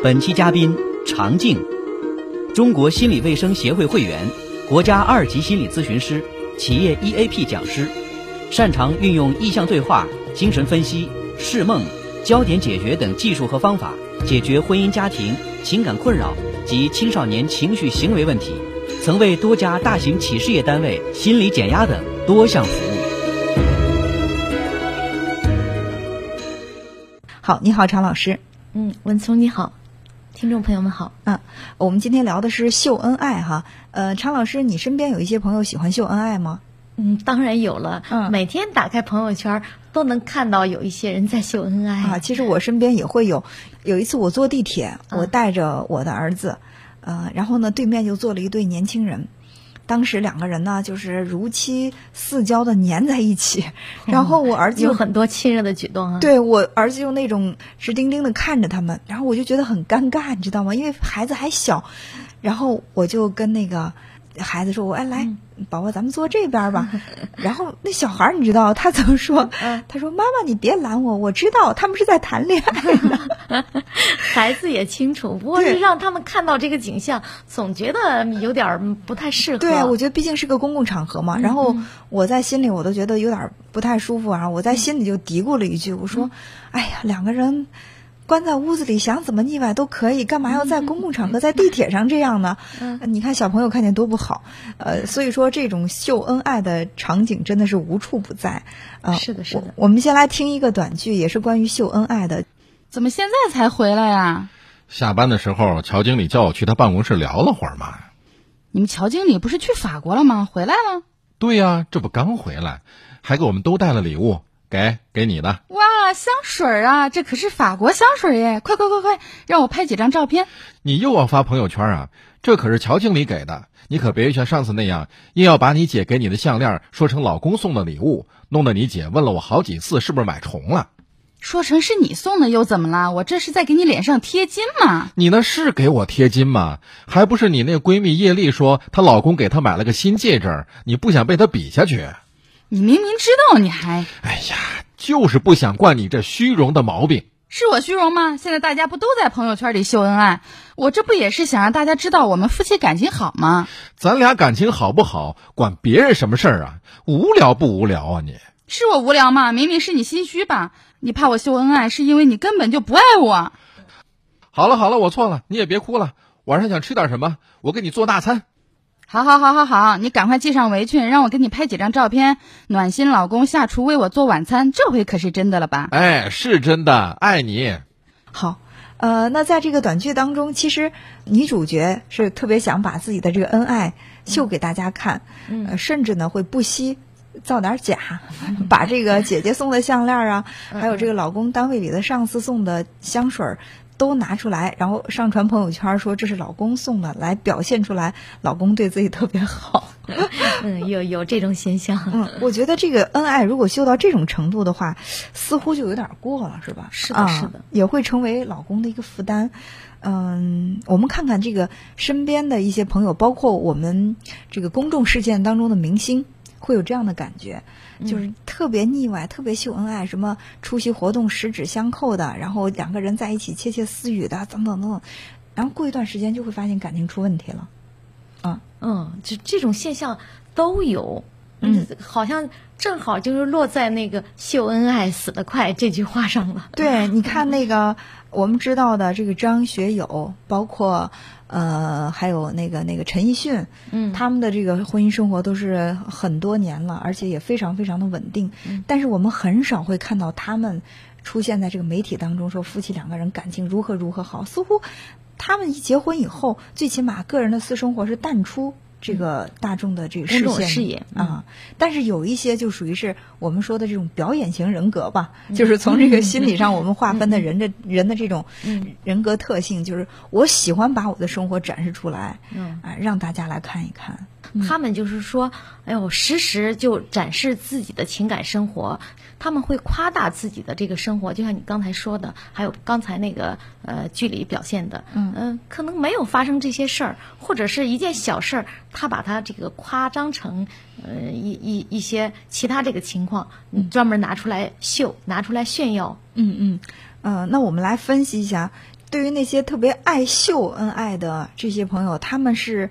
本期嘉宾常静，中国心理卫生协会会员，国家二级心理咨询师，企业 EAP 讲师，擅长运用意向对话、精神分析、释梦、焦点解决等技术和方法，解决婚姻家庭、情感困扰及青少年情绪行为问题，曾为多家大型企事业单位心理减压等多项服务。好，你好，常老师。嗯，文聪你好。听众朋友们好，嗯，我们今天聊的是秀恩爱哈，呃，常老师，你身边有一些朋友喜欢秀恩爱吗？嗯，当然有了，嗯，每天打开朋友圈都能看到有一些人在秀恩爱啊。其实我身边也会有，有一次我坐地铁，我带着我的儿子，呃，然后呢，对面就坐了一对年轻人。当时两个人呢，就是如漆似胶的粘在一起，然后我儿子有很多亲热的举动啊。对我儿子用那种直盯盯的看着他们，然后我就觉得很尴尬，你知道吗？因为孩子还小，然后我就跟那个。孩子说：“我哎来，宝宝，咱们坐这边吧。”然后那小孩你知道他怎么说？他说：“妈妈，你别拦我，我知道他们是在谈恋爱呢。”孩子也清楚，不过是让他们看到这个景象，总觉得有点不太适合。对，我觉得毕竟是个公共场合嘛。然后我在心里我都觉得有点不太舒服啊。我在心里就嘀咕了一句：“我说，哎呀，两个人。”关在屋子里想怎么腻歪都可以，干嘛要在公共场合在地铁上这样呢？嗯，你看小朋友看见多不好，呃，所以说这种秀恩爱的场景真的是无处不在。啊，是的，是的。我们先来听一个短剧，也是关于秀恩爱的。怎么现在才回来呀？下班的时候，乔经理叫我去他办公室聊了会儿嘛。你们乔经理不是去法国了吗？回来了？对呀，这不刚回来，还给我们都带了礼物。给给你的哇，香水啊，这可是法国香水耶！快快快快，让我拍几张照片。你又要发朋友圈啊？这可是乔经理给的，你可别像上次那样，硬要把你姐给你的项链说成老公送的礼物，弄得你姐问了我好几次是不是买重了。说成是你送的又怎么了？我这是在给你脸上贴金嘛。你那是给我贴金吗？还不是你那闺蜜叶丽说她老公给她买了个新戒指，你不想被她比下去。你明明知道，你还……哎呀，就是不想惯你这虚荣的毛病。是我虚荣吗？现在大家不都在朋友圈里秀恩爱？我这不也是想让大家知道我们夫妻感情好吗？咱俩感情好不好，管别人什么事儿啊？无聊不无聊啊？你是我无聊吗？明明是你心虚吧？你怕我秀恩爱，是因为你根本就不爱我。好了好了，我错了，你也别哭了。晚上想吃点什么？我给你做大餐。好，好，好，好，好，你赶快系上围裙，让我给你拍几张照片。暖心老公下厨为我做晚餐，这回可是真的了吧？哎，是真的，爱你。好，呃，那在这个短剧当中，其实女主角是特别想把自己的这个恩爱秀给大家看，呃，甚至呢会不惜造点假，把这个姐姐送的项链啊，还有这个老公单位里的上司送的香水。都拿出来，然后上传朋友圈，说这是老公送的，来表现出来老公对自己特别好。嗯，有有这种现象。嗯，我觉得这个恩爱如果秀到这种程度的话，似乎就有点过了，是吧？是的，是的，也会成为老公的一个负担。嗯，我们看看这个身边的一些朋友，包括我们这个公众事件当中的明星。会有这样的感觉，就是特别腻歪，特别秀恩爱，什么出席活动十指相扣的，然后两个人在一起窃窃私语的，等等等等，然后过一段时间就会发现感情出问题了。啊，嗯，就这种现象都有，嗯，好像正好就是落在那个“秀恩爱死得快”这句话上了。对，你看那个我们知道的这个张学友，包括。呃，还有那个那个陈奕迅，嗯，他们的这个婚姻生活都是很多年了，而且也非常非常的稳定。但是我们很少会看到他们出现在这个媒体当中，说夫妻两个人感情如何如何好。似乎他们一结婚以后，最起码个人的私生活是淡出。这个大众的这个视野啊，但是有一些就属于是我们说的这种表演型人格吧，就是从这个心理上我们划分的人的人的这种人格特性，就是我喜欢把我的生活展示出来，啊，让大家来看一看。他们就是说，哎呦，时时就展示自己的情感生活，他们会夸大自己的这个生活，就像你刚才说的，还有刚才那个呃剧里表现的，嗯。嗯，可能没有发生这些事儿，或者是一件小事儿，他把它这个夸张成呃一一一些其他这个情况，专门拿出来秀，拿出来炫耀。嗯嗯，呃，那我们来分析一下。对于那些特别爱秀恩爱的这些朋友，他们是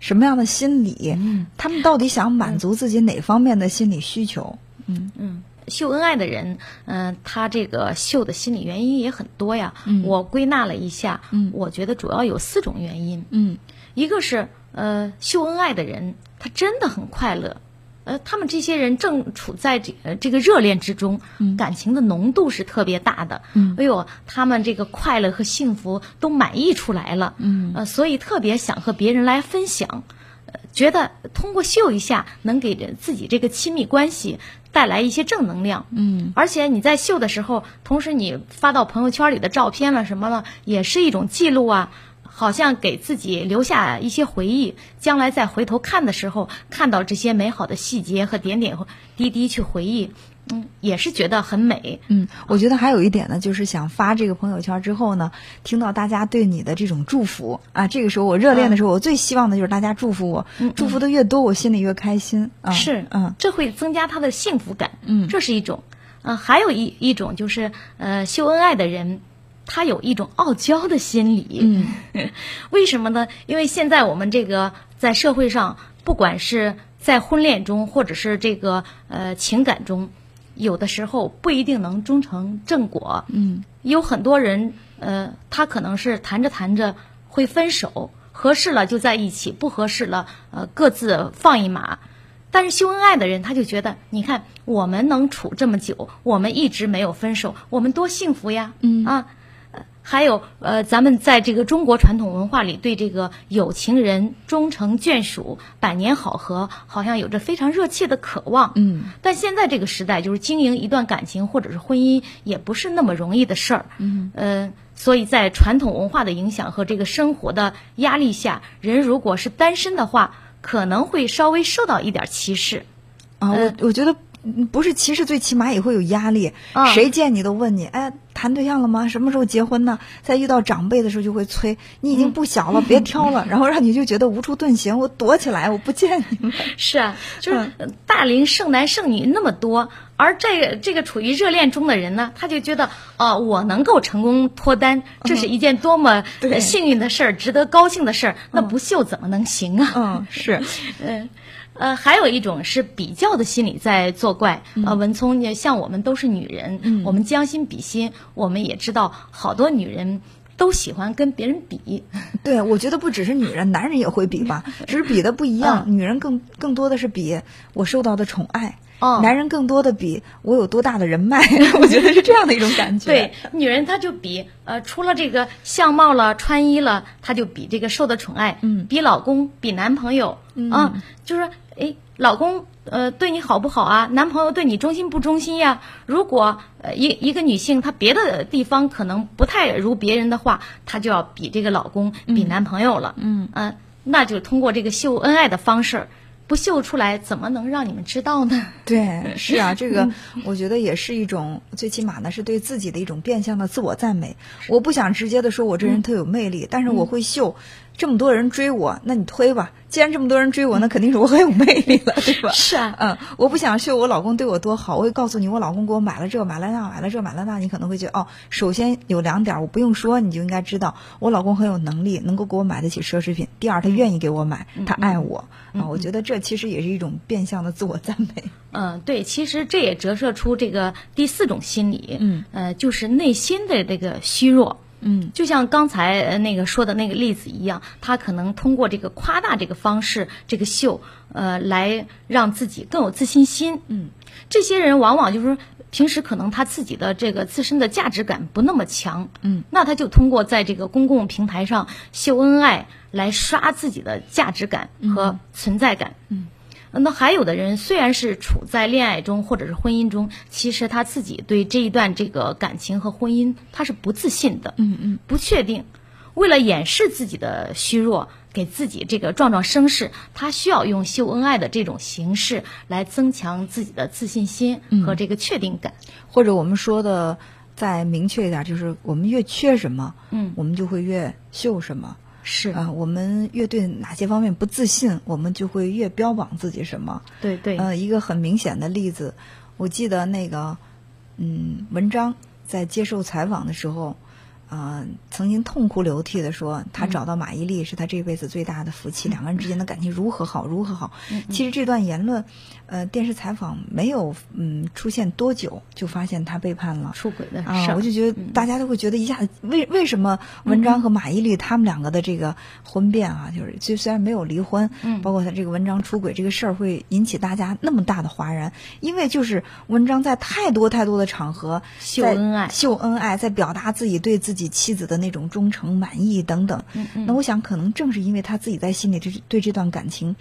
什么样的心理？嗯，他们到底想满足自己哪方面的心理需求？嗯嗯，秀恩爱的人，嗯、他这个秀的心理原因也很多呀。嗯，我归纳了一下，嗯，我觉得主要有四种原因。嗯，一个是呃，秀恩爱的人他真的很快乐。呃，他们这些人正处在这呃这个热恋之中，感情的浓度是特别大的。嗯，哎呦，他们这个快乐和幸福都满溢出来了。嗯，呃，所以特别想和别人来分享，呃，觉得通过秀一下能给自己这个亲密关系带来一些正能量。嗯，而且你在秀的时候，同时你发到朋友圈里的照片了什么了，也是一种记录啊。好像给自己留下一些回忆，将来再回头看的时候，看到这些美好的细节和点点滴滴去回忆，嗯，也是觉得很美。嗯，我觉得还有一点呢，就是想发这个朋友圈之后呢，听到大家对你的这种祝福啊，这个时候我热恋的时候，我最希望的就是大家祝福我，祝福的越多，我心里越开心。啊、是，嗯，这会增加他的幸福感。嗯，这是一种。嗯、还有一一种就是，呃，秀恩爱的人。他有一种傲娇的心理，嗯，为什么呢？因为现在我们这个在社会上，不管是在婚恋中，或者是这个呃情感中，有的时候不一定能终成正果，嗯，有很多人呃，他可能是谈着谈着会分手，合适了就在一起，不合适了呃各自放一马。但是秀恩爱的人，他就觉得，你看我们能处这么久，我们一直没有分手，我们多幸福呀，嗯啊。还有，呃，咱们在这个中国传统文化里，对这个有情人终成眷属、百年好合，好像有着非常热切的渴望。嗯，但现在这个时代，就是经营一段感情或者是婚姻，也不是那么容易的事儿。嗯，呃，所以在传统文化的影响和这个生活的压力下，人如果是单身的话，可能会稍微受到一点歧视。啊，我我觉得不是歧视，最起码也会有压力。啊谁见你都问你，哎，谈对象了吗？什么时候结婚呢？在遇到长辈的时候就会催，你已经不小了，别挑了，然后让你就觉得无处遁形，我躲起来，我不见你们。是啊，就是呃大龄剩男剩女那么多，而这个这个处于热恋中的人呢，他就觉得哦，我能够成功脱单，这是一件多么幸运的事儿，值得高兴的事儿，那不秀怎么能行啊？嗯，是，嗯，呃，还有一种是比较的心理在作怪。呃，文聪，像我们都是女人，我们将心比心，我们也知道好多女人都喜欢跟别人比。对，我觉得不只是女人，男人也会比吧，只是比的不一样。女人更更多的是比我受到的宠爱，哦男人更多的比我有多大的人脉，我觉得是这样的一种感觉。对，女人她就比呃，除了这个相貌了、穿衣了，她就比这个受的宠爱，嗯比老公、比男朋友，啊，就是说，哎，老公呃对你好不好啊？男朋友对你忠心不忠心呀？如果呃一一个女性她别的地方可能不太如别人的话，她就要比这个老公、比男朋友了，嗯呃那就通过这个秀恩爱的方式。不秀出来，怎么能让你们知道呢？对，是啊，这个我觉得也是一种，最起码呢是对自己的一种变相的自我赞美。我不想直接的说我这人特有魅力，但是我会秀。这么多人追我，那你推吧。既然这么多人追我，那肯定是我很有魅力了，对吧？是啊嗯，我不想秀我老公对我多好，我会告诉你，我老公给我买了这，买了那，买了这，买了那。你可能会觉得，哦，首先有两点，我不用说，你就应该知道，我老公很有能力，能够给我买得起奢侈品。第二，他愿意给我买，他爱我啊。我觉得这其实也是一种变相的自我赞美。嗯，对，其实这也折射出这个第四种心理，嗯，呃，就是内心的这个虚弱。嗯，就像刚才呃那个说的那个例子一样，他可能通过这个夸大这个方式，这个秀，呃，来让自己更有自信心。嗯，这些人往往就是平时可能他自己的这个自身的价值感不那么强。嗯，那他就通过在这个公共平台上秀恩爱来刷自己的价值感和存在感。嗯。那还有的人虽然是处在恋爱中或者是婚姻中，其实他自己对这一段这个感情和婚姻他是不自信的，嗯嗯，不确定。为了掩饰自己的虚弱，给自己这个壮壮声势，他需要用秀恩爱的这种形式来增强自己的自信心和这个确定感。或者我们说的再明确一点，就是我们越缺什么，嗯我们就会越秀什么。是啊、我们越对哪些方面不自信，我们就会越标榜自己什么。对对，呃，一个很明显的例子，我记得那个，嗯，文章在接受采访的时候，呃，曾经痛哭流涕的说，他找到马伊琍是他这辈子最大的福气，两个人之间的感情如何好，如何好。其实这段言论，呃，电视采访没有嗯出现多久，就发现他背叛了出轨的事啊，我就觉得大家都会觉得一下子为为什么文章和马伊琍他们两个的这个婚变啊，就是虽虽然没有离婚，嗯，包括他这个文章出轨这个事儿会引起大家那么大的哗然，因为就是文章在太多太多的场合秀恩爱，秀恩爱，在表达自己对自己妻子的那种忠诚、满意等等。嗯嗯，那我想可能正是因为他自己在心里这对这段感情，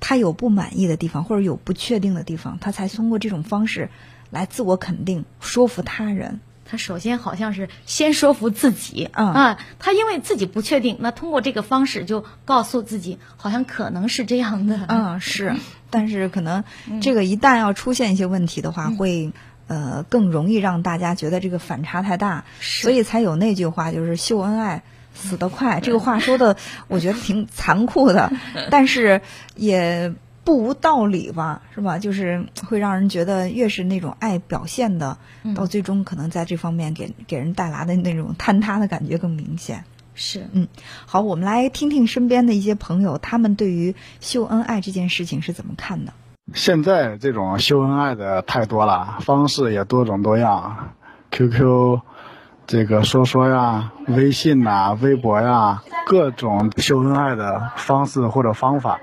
他有不满意的地方或者有不确定的地方，他才通过这种方式来自我肯定、说服他人。他首先好像是先说服自己，嗯啊，他因为自己不确定，那通过这个方式就告诉自己，好像可能是这样的。嗯，是，但是可能这个一旦要出现一些问题的话，会呃更容易让大家觉得这个反差太大，所以才有那句话，就是秀恩爱死得快。这个话说的，我觉得挺残酷的，但是也。不无道理吧，是吧？就是会让人觉得，越是那种爱表现的，到最终可能在这方面给给人带来的那种坍塌的感觉更明显。是，嗯，好，我们来听听身边的一些朋友，他们对于秀恩爱这件事情是怎么看的。现在这种秀恩爱的太多了，方式也多种多样，QQ，这个说说呀，微信呐，微博呀，各种秀恩爱的方式或者方法。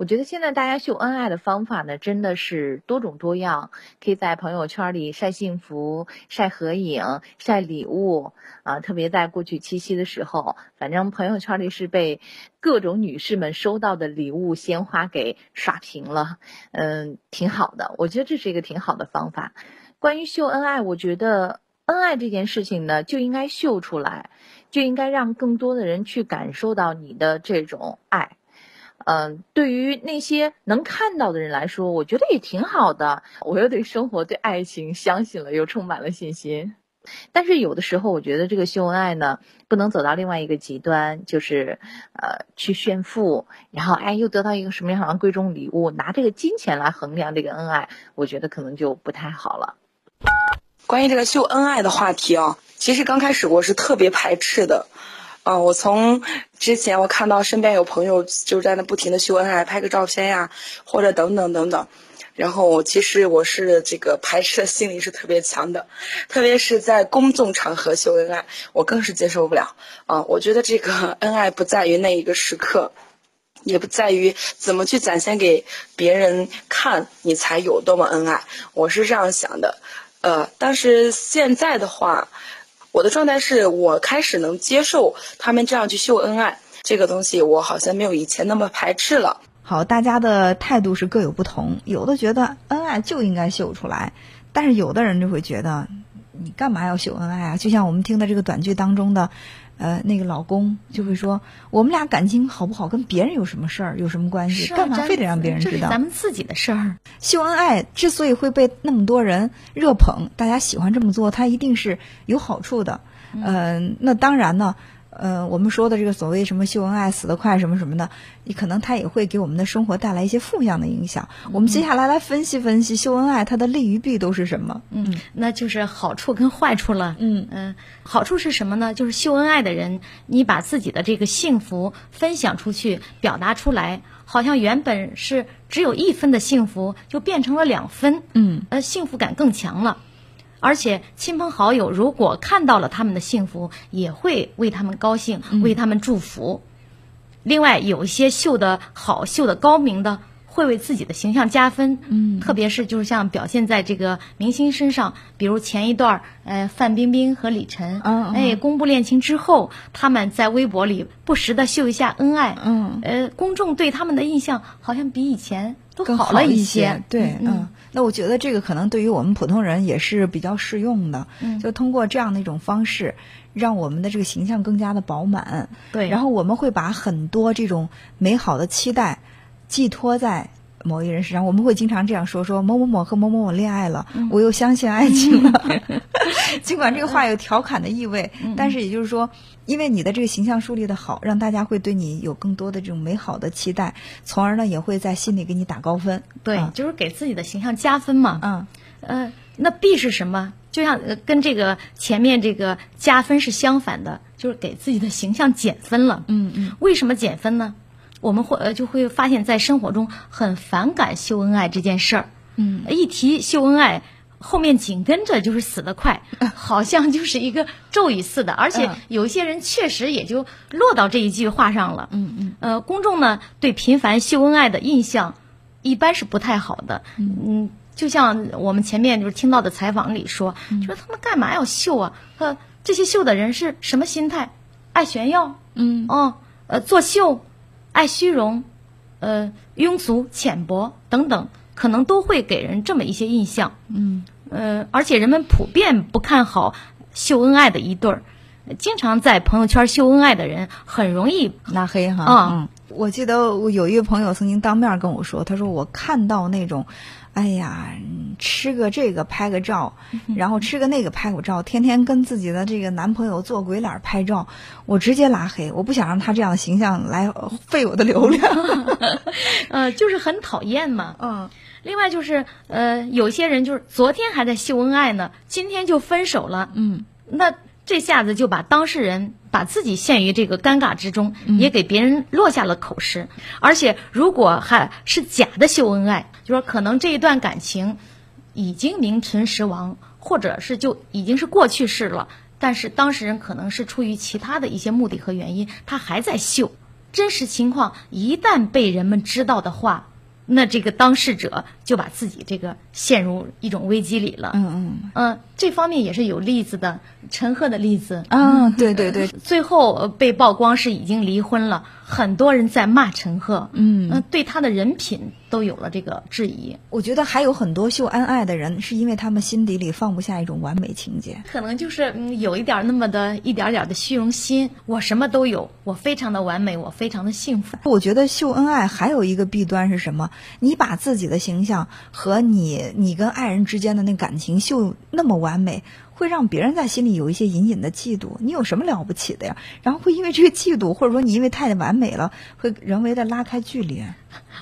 我觉得现在大家秀恩爱的方法呢，真的是多种多样，可以在朋友圈里晒幸福、晒合影、晒礼物啊。特别在过去七夕的时候，反正朋友圈里是被各种女士们收到的礼物、鲜花给刷屏了。嗯，挺好的，我觉得这是一个挺好的方法。关于秀恩爱，我觉得恩爱这件事情呢，就应该秀出来，就应该让更多的人去感受到你的这种爱。嗯，对于那些能看到的人来说，我觉得也挺好的。我又对生活、对爱情相信了，又充满了信心。但是有的时候，我觉得这个秀恩爱呢，不能走到另外一个极端，就是呃去炫富，然后哎又得到一个什么样的贵重礼物，拿这个金钱来衡量这个恩爱，我觉得可能就不太好了。关于这个秀恩爱的话题啊，其实刚开始我是特别排斥的。啊，我从之前我看到身边有朋友就在那不停的秀恩爱，拍个照片呀，或者等等等等，然后其实我是这个排斥的心理是特别强的，特别是在公众场合秀恩爱，我更是接受不了。啊，我觉得这个 恩爱不在于那一个时刻，也不在于怎么去展现给别人看你才有多么恩爱，我是这样想的。呃，但是现在的话。我的状态是我开始能接受他们这样去秀恩爱这个东西，我好像没有以前那么排斥了。好，大家的态度是各有不同，有的觉得恩爱就应该秀出来，但是有的人就会觉得你干嘛要秀恩爱啊？就像我们听的这个短剧当中的。呃，那个老公就会说，我们俩感情好不好跟别人有什么事儿，有什么关系？干嘛非得让别人知道？咱们自己的事儿。秀恩爱之所以会被那么多人热捧，大家喜欢这么做，它一定是有好处的。嗯，那当然呢。呃，我们说的这个所谓什么秀恩爱死得快什么什么的，你可能它也会给我们的生活带来一些负向的影响。我们接下来来分析分析秀恩爱它的利与弊都是什么？嗯，那就是好处跟坏处了。嗯嗯，好处是什么呢？就是秀恩爱的人，你把自己的这个幸福分享出去，表达出来，好像原本是只有一分的幸福，就变成了两分。嗯，呃，幸福感更强了。而且亲朋好友如果看到了他们的幸福，也会为他们高兴，为他们祝福。另外，有一些秀的好、秀的高明的，会为自己的形象加分。嗯，特别是就是像表现在这个明星身上，比如前一段，呃，范冰冰和李晨，嗯哎，公布恋情之后，他们在微博里不时的秀一下恩爱。嗯，呃，公众对他们的印象好像比以前都好了一些。对，嗯。那我觉得这个可能对于我们普通人也是比较适用的，嗯就通过这样的一种方式，让我们的这个形象更加的饱满。对，然后我们会把很多这种美好的期待寄托在某一人身上。我们会经常这样说：说某某某和某某某恋爱了，我又相信爱情了。尽管这个话有调侃的意味，但是也就是说。因为你的这个形象树立的好，让大家会对你有更多的这种美好的期待，从而呢也会在心里给你打高分。对，就是给自己的形象加分嘛。嗯，呃，那弊是什么？就像呃跟这个前面这个加分是相反的，就是给自己的形象减分了。嗯嗯，为什么减分呢？我们会呃就会发现，在生活中很反感秀恩爱这件事儿。嗯，一提秀恩爱，后面紧跟着就是死得快，好像就是一个咒语似的。而且嗯有一些人确实也就落到这一句话上了。嗯嗯，呃，公众呢对频繁秀恩爱的印象一般是不太好的。嗯，就像我们前面就是听到的采访里说，嗯说他们干嘛要秀啊？呃，这些秀的人是什么心态？爱炫耀？嗯哦，呃，作秀，爱虚荣，呃，庸俗、浅薄等等，可能都会给人这么一些印象。嗯，呃，而且人们普遍不看好秀恩爱的一对儿，经常在朋友圈秀恩爱的人很容易拉黑哈。啊嗯，我记得我有一个朋友曾经当面跟我说，他说我看到那种，哎呀，嗯吃个这个拍个照，然后吃个那个拍个照，天天跟自己的这个男朋友做鬼脸拍照，我直接拉黑，我不想让他这样的形象来呃费我的流量。呃，就是很讨厌嘛。嗯另外就是呃，有些人就是昨天还在秀恩爱呢，今天就分手了。嗯那这下子就把当事人把自己陷于这个尴尬之中，也给别人落下了口实。而且如果还是假的秀恩爱，就说可能这一段感情已经名存实亡，或者是就已经是过去式了。但是当事人可能是出于其他的一些目的和原因，他还在秀。真实情况一旦被人们知道的话，那这个当事者就把自己这个陷入一种危机里了。嗯嗯嗯，这方面也是有例子的，陈赫的例子。啊，对对对，最后呃被曝光是已经离婚了，很多人在骂陈赫，嗯呃对他的人品都有了这个质疑。我觉得还有很多秀恩爱的人，是因为他们心底里放不下一种完美情节。可能就是嗯有一点那么的一点点的虚荣心，我什么都有，我非常的完美，我非常的幸福。我觉得秀恩爱还有一个弊端是什么？你把自己的形象和你你跟爱人之间的那感情秀那么完美，会让别人在心里有一些隐隐的嫉妒。你有什么了不起的呀？然后会因为这个嫉妒，或者说你因为太完美了，会人为的拉开距离。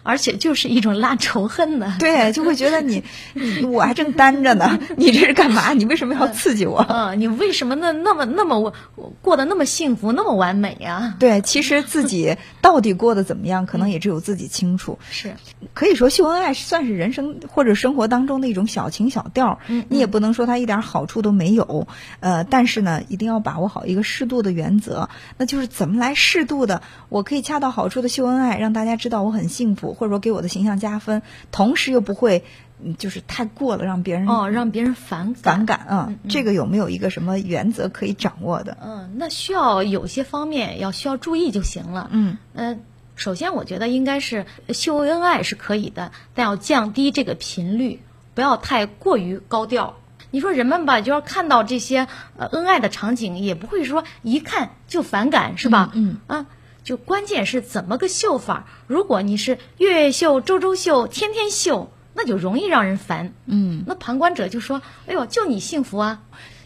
而且就是一种拉仇恨的。对，就会觉得你你我还正单着呢，你这是干嘛？你为什么要刺激我？嗯，你为什么那那么那么我我过得那么幸福，那么完美呀？对，其实自己到底过得怎么样，可能也只有自己清楚。是，可以说秀恩爱算是人生或者生活当中的一种小情小调，嗯你也不能说它一点好处都没有，呃，但是呢，一定要把握好一个适度的原则，那就是怎么来适度的，我可以恰到好处的秀恩爱，让大家知道我很幸福，或者说给我的形象加分，同时又不会，嗯就是太过了，让别人哦，让别人反感。反感啊、这个有没有一个什么原则可以掌握的？嗯，那需要有些方面要需要注意就行了。嗯嗯，首先我觉得应该是秀恩爱是可以的，但要降低这个频率，不要太过于高调。你说人们吧，就要看到这些呃恩爱的场景，也不会说一看就反感，是吧？嗯啊，就关键是怎么个秀法。如果你是月月秀、周周秀、天天秀，那就容易让人烦。嗯那旁观者就说：“哎呦，就你幸福啊！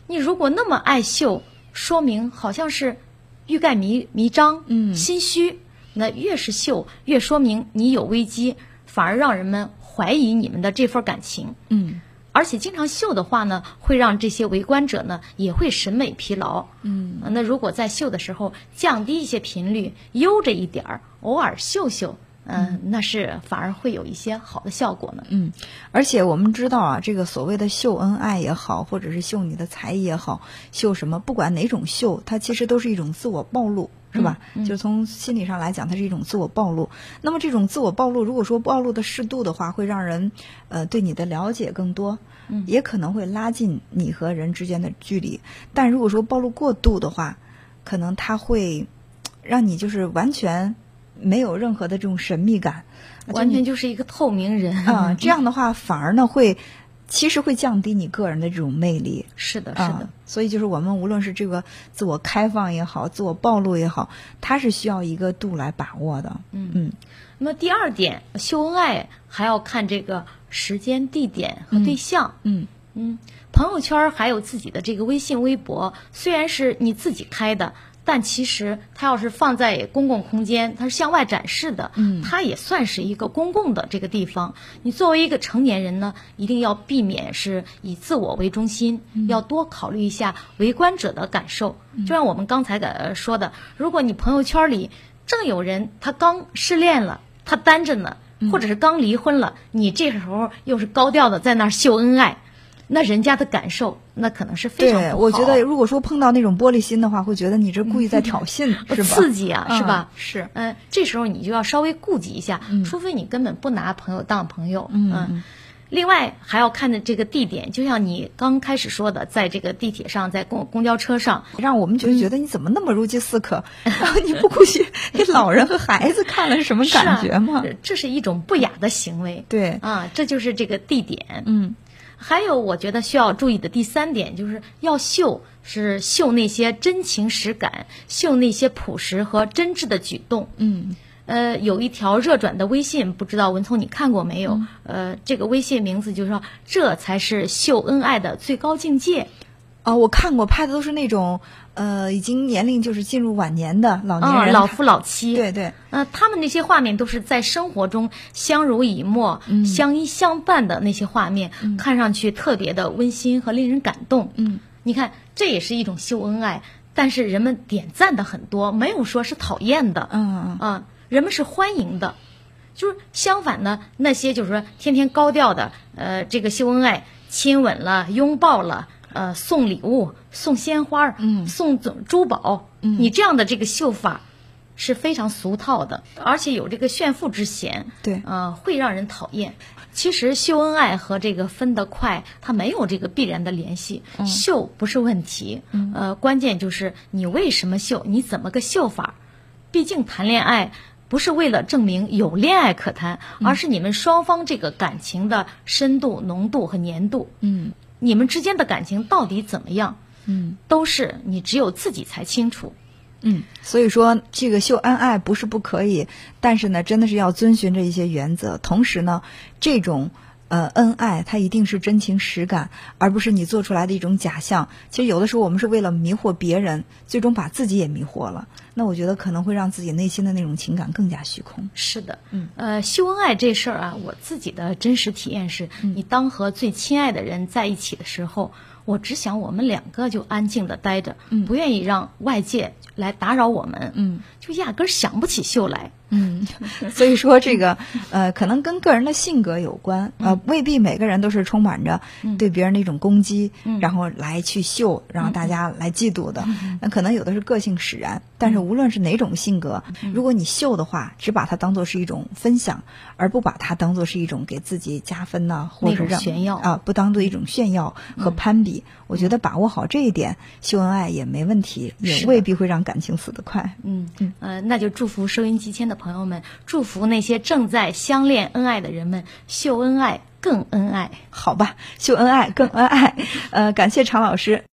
你如果那么爱秀，说明好像是欲盖弥弥彰，嗯心虚。那越是秀，越说明你有危机，反而让人们怀疑你们的这份感情。嗯而且经常秀的话呢，会让这些围观者呢也会审美疲劳。嗯呃，那如果在秀的时候降低一些频率，悠着一点儿，偶尔秀秀，嗯、那是反而会有一些好的效果呢。嗯，而且我们知道啊，这个所谓的秀恩爱也好，或者是秀你的才艺也好，秀什么，不管哪种秀，它其实都是一种自我暴露。是吧？就从心理上来讲，它是一种自我暴露。那么这种自我暴露，如果说暴露的适度的话，会让人呃对你的了解更多，嗯也可能会拉近你和人之间的距离。但如果说暴露过度的话，可能它会让你就是完全没有任何的这种神秘感，完全就是一个透明人啊、这样的话反而呢会，其实会降低你个人的这种魅力。是的，是啊的，所以就是我们无论是这个自我开放也好，自我暴露也好，它是需要一个度来把握的。嗯嗯那么第二点，秀恩爱还要看这个时间、地点和对象。嗯嗯，朋友圈儿还有自己的这个微信、微博，虽然是你自己开的，但其实它要是放在公共空间，它是向外展示的，嗯，它也算是一个公共的这个地方。你作为一个成年人呢，一定要避免是以自我为中心，要多考虑一下围观者的感受。就像我们刚才的说的，如果你朋友圈里正有人他刚失恋了，他单着呢，或者是刚离婚了，你这时候又是高调的在那儿秀恩爱。那人家的感受，那可能是非常对。我觉得，如果说碰到那种玻璃心的话，会觉得你这故意在挑衅，是吧？刺激啊，是吧？是。嗯，这时候你就要稍微顾及一下，除非你根本不拿朋友当朋友。嗯。另外还要看的这个地点，就像你刚开始说的，在这个地铁上，在公公交车上，让我们就觉得你怎么那么如饥似渴，然后你不顾及 给老人和孩子看了是什么感觉吗？这是一种不雅的行为。对。啊，这就是这个地点。嗯。还有，我觉得需要注意的第三点，就是要秀，是秀那些真情实感，秀那些朴实和真挚的举动。嗯，呃，有一条热转的微信，不知道文聪你看过没有？呃，这个微信名字就是说，这才是秀恩爱的最高境界。哦，我看过，拍的都是那种。呃，已经年龄就是进入晚年的老年人，老夫老妻，对对。呃，他们那些画面都是在生活中相濡以沫、相依相伴的那些画面，看上去特别的温馨和令人感动。嗯，你看，这也是一种秀恩爱，但是人们点赞的很多，没有说是讨厌的。嗯嗯啊，人们是欢迎的。就是相反呢，那些就是说天天高调的，呃，这个秀恩爱、亲吻了、拥抱了。呃，送礼物，送鲜花，嗯，送珠宝，嗯，你这样的这个绣法是非常俗套的，而且有这个炫富之嫌，对，呃，会让人讨厌。其实秀恩爱和这个分得快，它没有这个必然的联系。秀不是问题，呃，关键就是你为什么秀，你怎么个秀法？毕竟谈恋爱不是为了证明有恋爱可谈，而是你们双方这个感情的深度、浓度和粘度。嗯。你们之间的感情到底怎么样？嗯，都是你只有自己才清楚。嗯，所以说这个秀恩爱不是不可以，但是呢，真的是要遵循着一些原则。同时呢，这种。呃，恩爱它一定是真情实感，而不是你做出来的一种假象。其实有的时候我们是为了迷惑别人，最终把自己也迷惑了。那我觉得可能会让自己内心的那种情感更加虚空。是的，嗯，呃，秀恩爱这事儿啊，我自己的真实体验是，你当和最亲爱的人在一起的时候，我只想我们两个就安静的待着，不愿意让外界来打扰我们，嗯，就压根儿想不起秀来。嗯，所以说这个呃，可能跟个人的性格有关，呃，未必每个人都是充满着对别人的一种攻击，然后来去秀，然后大家来嫉妒的。那可能有的是个性使然，但是无论是哪种性格，如果你秀的话，只把它当做是一种分享，而不把它当做是一种给自己加分呐，或者让炫耀。啊，不当做一种炫耀和攀比。我觉得把握好这一点，秀恩爱也没问题，也未必会让感情死得快。嗯嗯，呃，那就祝福收音机前的。朋友们，祝福那些正在相恋恩爱的人们，秀恩爱更恩爱，好吧，秀恩爱更恩爱。呃，感谢常老师。